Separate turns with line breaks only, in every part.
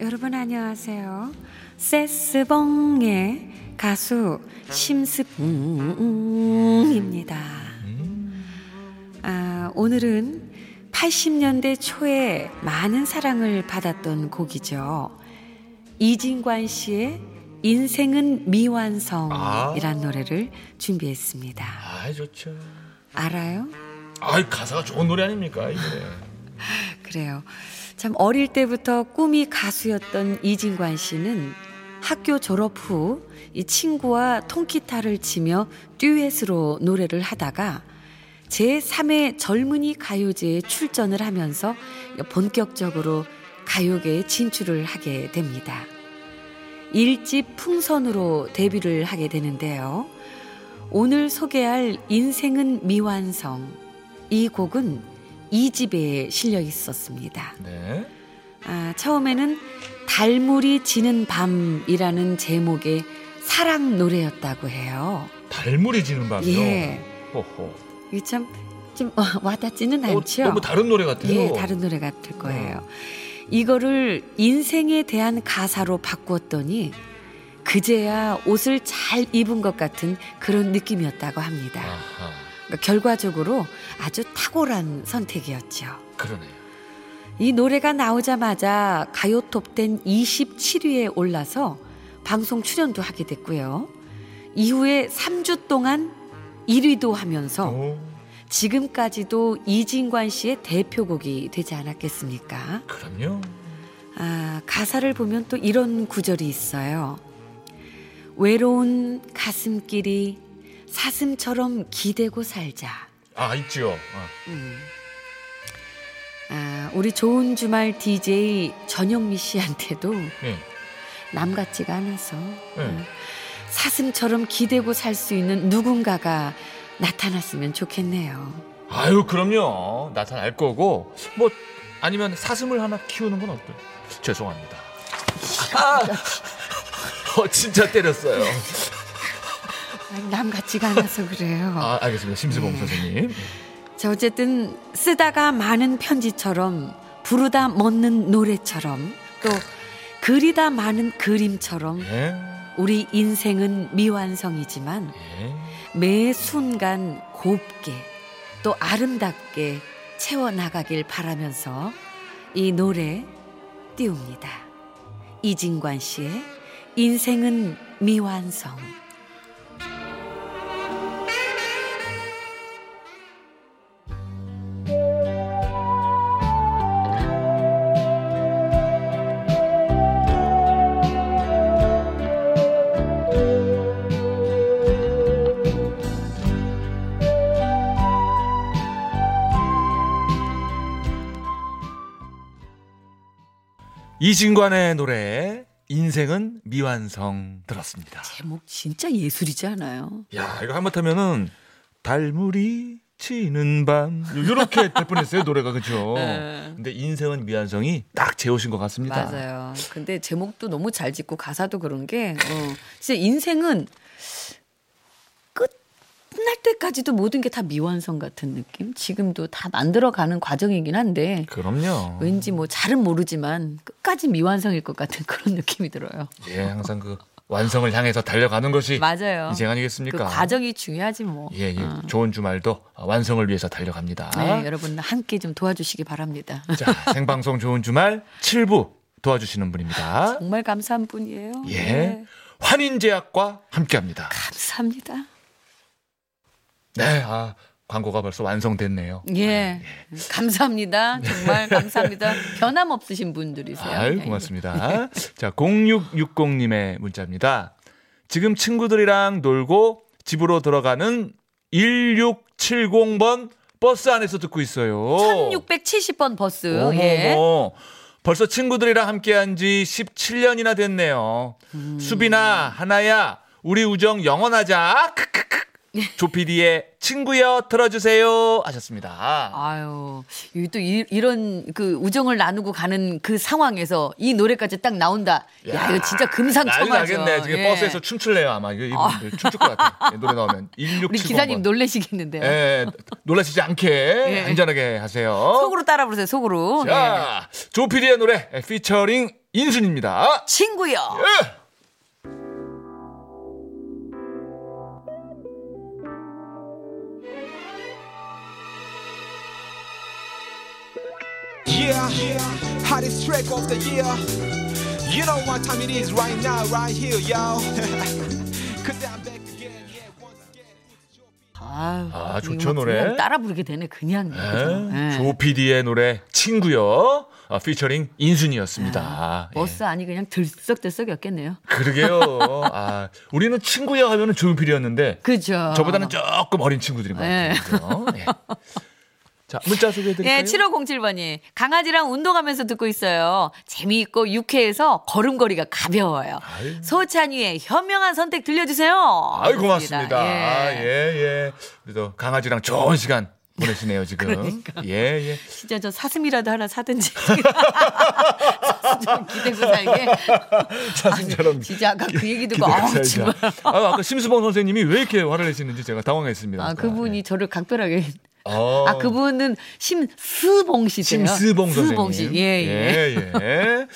아, 여러분 안녕하세요. 세스봉의 가수 심스봉입니다. 아, 오늘은 80년대 초에 많은 사랑을 받았던 곡이죠. 이진관 씨의 인생은 미완성이란 노래를 준비했습니다.
아 좋죠.
알아요?
아 가사가 좋은 노래 아닙니까 이 노래.
그래요. 참 어릴 때부터 꿈이 가수였던 이진관 씨는 학교 졸업 후 이 친구와 통기타를 치며 듀엣으로 노래를 하다가 제3회 젊은이 가요제에 출전을 하면서 본격적으로 가요계에 진출을 하게 됩니다. 일집 풍선으로 데뷔를 하게 되는데요. 오늘 소개할 인생은 미완성 이 곡은 이집에 실려 있었습니다.
네.
아, 처음에는 달물이 지는 밤이라는 제목의 사랑 노래였다고 해요.
달물이 지는 밤이요.
예.
호호.
이게 참, 좀 어, 와닿지는
어,
않죠?
너무 다른 노래 같아요.
예, 다른 노래 같을 거예요. 이거를 인생에 대한 가사로 바꾸었더니 그제야 옷을 잘 입은 것 같은 그런 느낌이었다고 합니다.
아하.
그러니까 결과적으로 아주 탁월한 선택이었죠.
그러네요.
이 노래가 나오자마자 가요 톱10 27위에 올라서 방송 출연도 하게 됐고요. 이후에 3주 동안 1위도 하면서
오,
지금까지도 이진관 씨의 대표곡이 되지 않았겠습니까?
그럼요.
아, 가사를 보면 또 이런 구절이 있어요. 외로운 가슴길이 사슴처럼 기대고 살자.
아 있죠. 아.
음. 아, 우리 좋은 주말 DJ 전영미 씨한테도
네.
남 같지가 않아서
네.
음, 사슴처럼 기대고 살 수 있는 누군가가 나타났으면 좋겠네요.
아유 그럼요. 나타날 거고 뭐 아니면 사슴을 하나 키우는 건 어때? 죄송합니다. 아, 어 진짜 때렸어요.
남 같지가 않아서 그래요.
아 알겠습니다. 심수봉
네.
선생님.
자, 어쨌든 쓰다가 많은 편지처럼 부르다 먹는 노래처럼 또 그리다 많은 그림처럼
예.
우리 인생은 미완성이지만
예.
매 순간 곱게 또 아름답게 채워나가길 바라면서 이 노래 띄웁니다. 이진관 씨의 인생은 미완성.
이진관의 노래 인생은 미완성 들었습니다.
제목 진짜 예술이지 않아요?
야 이거 한번하면은 달물이 치는 밤 이렇게 될 뻔했어요 노래가 그죠?
네.
근데 인생은 미완성이 딱 재우신 것 같습니다.
맞아요. 근데 제목도 너무 잘 짓고 가사도 그런 게 어, 진짜 인생은 끝날 때까지도 모든 게 다 미완성 같은 느낌? 지금도 다 만들어가는 과정이긴 한데
그럼요.
왠지 뭐 잘은 모르지만 끝까지 미완성일 것 같은 그런 느낌이 들어요.
예, 항상 그 완성을 향해서 달려가는 것이
맞아요.
인생
그
아니겠습니까?
과정이 중요하지 뭐.
예, 예. 좋은 주말도 완성을 위해서 달려갑니다.
네, 여러분 함께 좀 도와주시기 바랍니다.
자, 생방송 좋은 주말 7부 도와주시는 분입니다.
정말 감사한 분이에요.
예.
네,
환인제약과 함께 합니다.
감사합니다.
네, 아, 광고가 벌써 완성됐네요.
예. 감사합니다. 정말 감사합니다. 변함 없으신 분들이세요.
아유,
예,
고맙습니다. 자, 0660님의 문자입니다. 지금 친구들이랑 놀고 집으로 들어가는 1670번 버스 안에서 듣고 있어요.
1670번 버스.
어머,
예.
벌써 친구들이랑 함께한 지 17년이나 됐네요.
음.
수빈아, 하나야, 우리 우정 영원하자. 크크크. 조피디의 친구여 들어주세요 하셨습니다.
아유, 이또 이, 이런 그 우정을 나누고 가는 그 상황에서 이 노래까지 딱 나온다. 야, 이거 진짜 금상첨화죠.
나겠네. 지금
예.
버스에서 춤출래요 아마 이거 이분들 춤출 것 같아. 요 노래 나오면 1670번.
우리 기사님 놀래시겠는데요.
예, 놀라시지 않게
예.
안전하게 하세요.
속으로 따라 부르세요, 속으로. 예.
자, 조피디의 노래 피처링 인순입니다.
친구요.
예.
Yeah, hottest track of the year. You know what time it is right now, right here, yo. Cause I'm back again, yeah, once again. It's your
아유,
아,
이거
좋죠,
뭐
노래.
따라 부르게 되네, 그냥. 그죠?
예.
예.
조피디의 노래 친구요. 아, 피처링 인순이었습니다. 예.
버스 안이 그냥 들썩들썩였겠네요.
그러게요. 아, 우리는 친구야 하면은 조피디였는데
그죠.
저보다는 조금 어린 친구들인 것
예.
같아요. 예. 자, 문자 소개해드릴까요?
예, 7507번이 강아지랑 운동하면서 듣고 있어요. 재미있고 유쾌해서 걸음걸이가 가벼워요.
아유.
소찬이의 현명한 선택 들려주세요.
아이. 고맙습니다.
예.
아, 예, 예. 그래도 강아지랑 좋은 시간 보내시네요, 지금.
그러니까.
예, 예.
진짜 저 사슴이라도 하나 사든지. 사슴 좀 기대고 살게.
사슴처럼.
진짜 아까 그 얘기 듣고
살자.
정말.
아, 아까 심수봉 선생님이 왜 이렇게 화를 내시는지 제가 당황했습니다.
아 그분이 저를 각별하게.
어.
아 그분은 심스봉 씨세요.
심스봉 선생님.
씨. 예 예.
예, 예.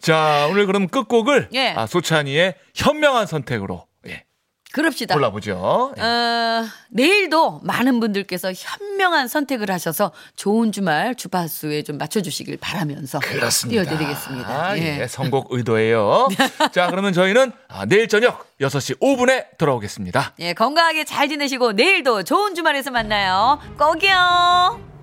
자, 오늘 그럼 끝곡을
예.
아, 소찬이의 현명한 선택으로 예,
그럽시다.
골라보죠. 예.
어, 내일도 많은 분들께서 현명한 선택을 하셔서 좋은 주말 주파수에 좀 맞춰주시길 바라면서
그렇습니다.
띄워드리겠습니다.
아,
예.
예, 선곡 의도예요. 자, 그러면 저희는 아, 내일 저녁 6시 5분에 돌아오겠습니다.
예, 건강하게 잘 지내시고 내일도 좋은 주말에서 만나요. 꼭이요.